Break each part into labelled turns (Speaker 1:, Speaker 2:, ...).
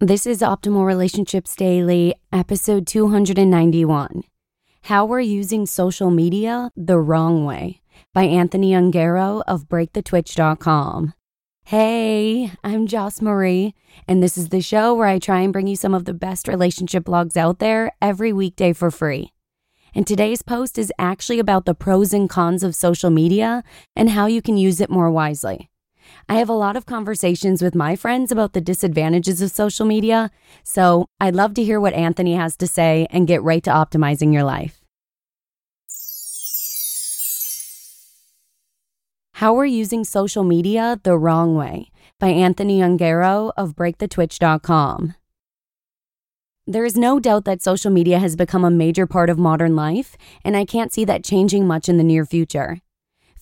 Speaker 1: This is Optimal Relationships Daily, episode 291 How We're Using Social Media the Wrong Way by Anthony Ungaro of BreakTheTwitch.com. Hey, I'm Joss Marie, and this is the show where I try and bring you some of the best relationship blogs out there every weekday for free. And today's post is actually about the pros and cons of social media and how you can use it more wisely. I have a lot of conversations with my friends about the disadvantages of social media, so I'd love to hear what Anthony has to say and get right to optimizing your life. How We're Using Social Media the Wrong Way by Anthony Ungaro of BreakTheTwitch.com. There is no doubt that social media has become a major part of modern life, and I can't see that changing much in the near future.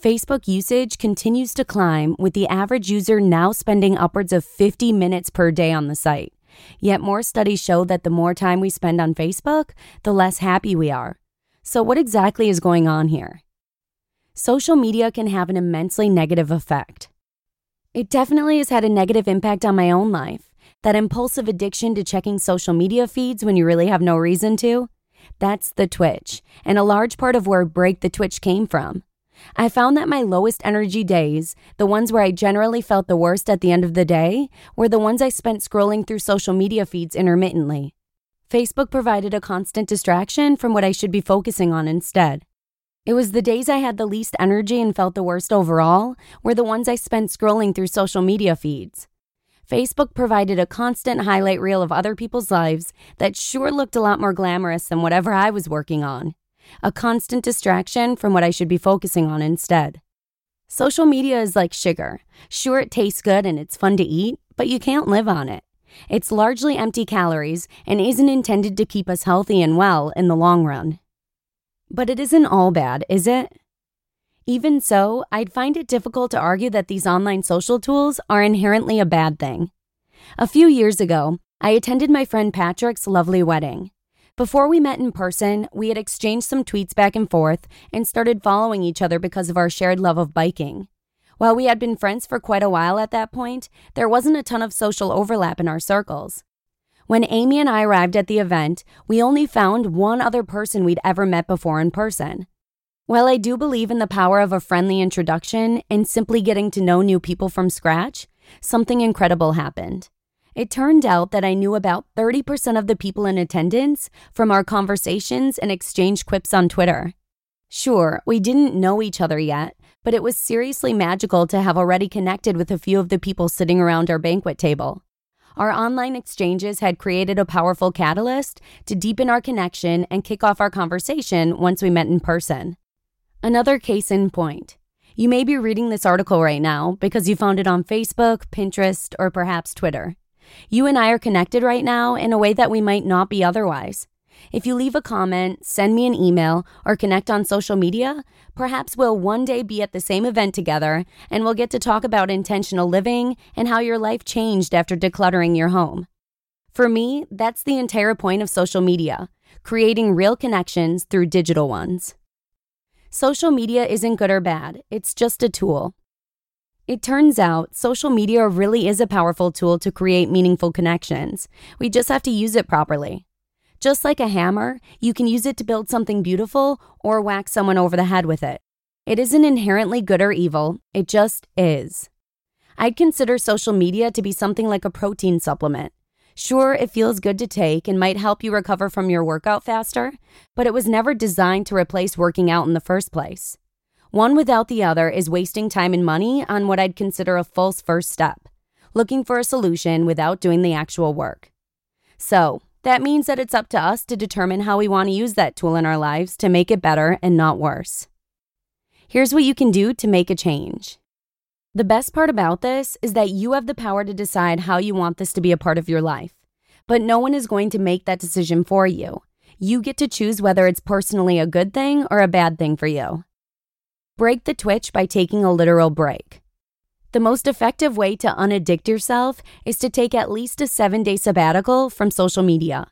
Speaker 1: Facebook usage continues to climb, with the average user now spending upwards of 50 minutes per day on the site. Yet more studies show that the more time we spend on Facebook, the less happy we are. So, what exactly is going on here? Social media can have an immensely negative effect. It definitely has had a negative impact on my own life. That impulsive addiction to checking social media feeds when you really have no reason to? That's the twitch, and a large part of where Break the Twitch came from. I found that my lowest energy days, the ones where I generally felt the worst at the end of the day, were the ones I spent scrolling through social media feeds intermittently. Facebook provided a constant distraction from what I should be focusing on instead. It was the days I had the least energy and felt the worst overall, were the ones I spent scrolling through social media feeds. Facebook provided a constant highlight reel of other people's lives that sure looked a lot more glamorous than whatever I was working on a constant distraction from what I should be focusing on instead. Social media is like sugar. Sure, it tastes good and it's fun to eat, but you can't live on it. It's largely empty calories and isn't intended to keep us healthy and well in the long run. But it isn't all bad, is it? Even so, I'd find it difficult to argue that these online social tools are inherently a bad thing. A few years ago, I attended my friend Patrick's lovely wedding. Before we met in person, we had exchanged some tweets back and forth and started following each other because of our shared love of biking. While we had been friends for quite a while at that point, there wasn't a ton of social overlap in our circles. When Amy and I arrived at the event, we only found one other person we'd ever met before in person. While I do believe in the power of a friendly introduction and simply getting to know new people from scratch, something incredible happened. It turned out that I knew about 30% of the people in attendance from our conversations and exchange quips on Twitter. Sure, we didn't know each other yet, but it was seriously magical to have already connected with a few of the people sitting around our banquet table. Our online exchanges had created a powerful catalyst to deepen our connection and kick off our conversation once we met in person. Another case in point. You may be reading this article right now because you found it on Facebook, Pinterest, or perhaps Twitter. You and I are connected right now in a way that we might not be otherwise. If you leave a comment, send me an email, or connect on social media, perhaps we'll one day be at the same event together and we'll get to talk about intentional living and how your life changed after decluttering your home. For me, that's the entire point of social media creating real connections through digital ones. Social media isn't good or bad, it's just a tool. It turns out social media really is a powerful tool to create meaningful connections. We just have to use it properly. Just like a hammer, you can use it to build something beautiful or whack someone over the head with it. It isn't inherently good or evil, it just is. I'd consider social media to be something like a protein supplement. Sure, it feels good to take and might help you recover from your workout faster, but it was never designed to replace working out in the first place. One without the other is wasting time and money on what I'd consider a false first step, looking for a solution without doing the actual work. So, that means that it's up to us to determine how we want to use that tool in our lives to make it better and not worse. Here's what you can do to make a change. The best part about this is that you have the power to decide how you want this to be a part of your life. But no one is going to make that decision for you. You get to choose whether it's personally a good thing or a bad thing for you. Break the twitch by taking a literal break. The most effective way to unaddict yourself is to take at least a seven day sabbatical from social media.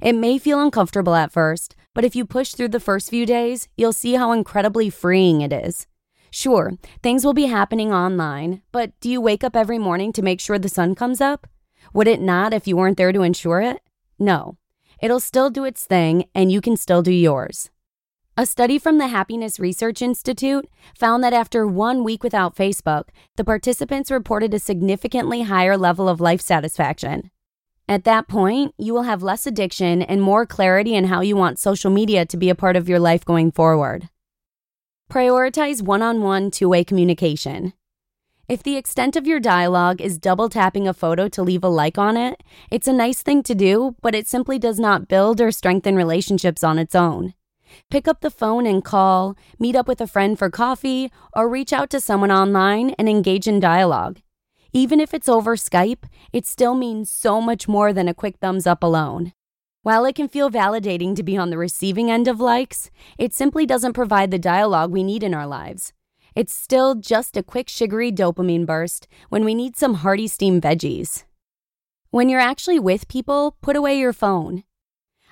Speaker 1: It may feel uncomfortable at first, but if you push through the first few days, you'll see how incredibly freeing it is. Sure, things will be happening online, but do you wake up every morning to make sure the sun comes up? Would it not if you weren't there to ensure it? No. It'll still do its thing, and you can still do yours. A study from the Happiness Research Institute found that after one week without Facebook, the participants reported a significantly higher level of life satisfaction. At that point, you will have less addiction and more clarity in how you want social media to be a part of your life going forward. Prioritize one on one two way communication. If the extent of your dialogue is double tapping a photo to leave a like on it, it's a nice thing to do, but it simply does not build or strengthen relationships on its own. Pick up the phone and call, meet up with a friend for coffee, or reach out to someone online and engage in dialogue. Even if it's over Skype, it still means so much more than a quick thumbs up alone. While it can feel validating to be on the receiving end of likes, it simply doesn't provide the dialogue we need in our lives. It's still just a quick sugary dopamine burst when we need some hearty steamed veggies. When you're actually with people, put away your phone.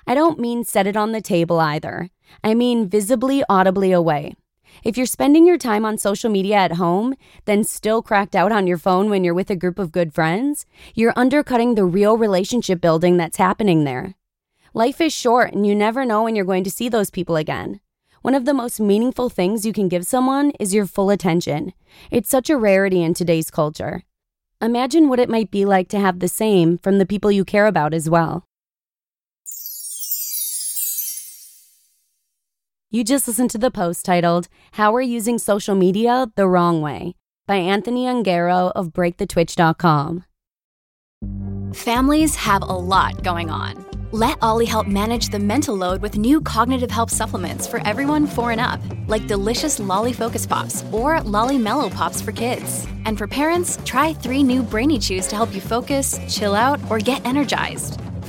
Speaker 1: I don't mean set it on the table either. I mean visibly, audibly away. If you're spending your time on social media at home, then still cracked out on your phone when you're with a group of good friends, you're undercutting the real relationship building that's happening there. Life is short and you never know when you're going to see those people again. One of the most meaningful things you can give someone is your full attention. It's such a rarity in today's culture. Imagine what it might be like to have the same from the people you care about as well. You just listened to the post titled, How We're Using Social Media the Wrong Way by Anthony Ungaro of BreakTheTwitch.com.
Speaker 2: Families have a lot going on. Let Olly help manage the mental load with new cognitive help supplements for everyone four and up, like delicious Lolly Focus Pops or Lolly Mellow Pops for kids. And for parents, try three new Brainy Chews to help you focus, chill out, or get energized.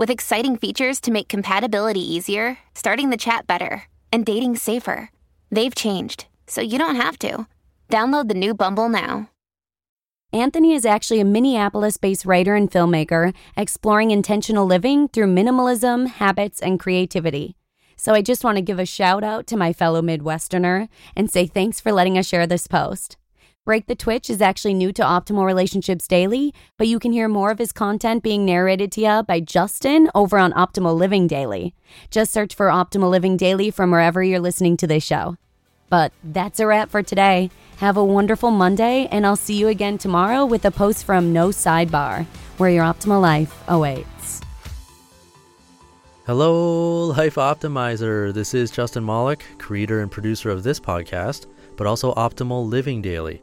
Speaker 3: with exciting features to make compatibility easier, starting the chat better, and dating safer. They've changed, so you don't have to. Download the new Bumble now.
Speaker 1: Anthony is actually a Minneapolis based writer and filmmaker exploring intentional living through minimalism, habits, and creativity. So I just want to give a shout out to my fellow Midwesterner and say thanks for letting us share this post. Break the Twitch is actually new to Optimal Relationships Daily, but you can hear more of his content being narrated to you by Justin over on Optimal Living Daily. Just search for Optimal Living Daily from wherever you're listening to this show. But that's a wrap for today. Have a wonderful Monday, and I'll see you again tomorrow with a post from No Sidebar, where your optimal life awaits.
Speaker 4: Hello, Life Optimizer. This is Justin Malik, creator and producer of this podcast, but also Optimal Living Daily,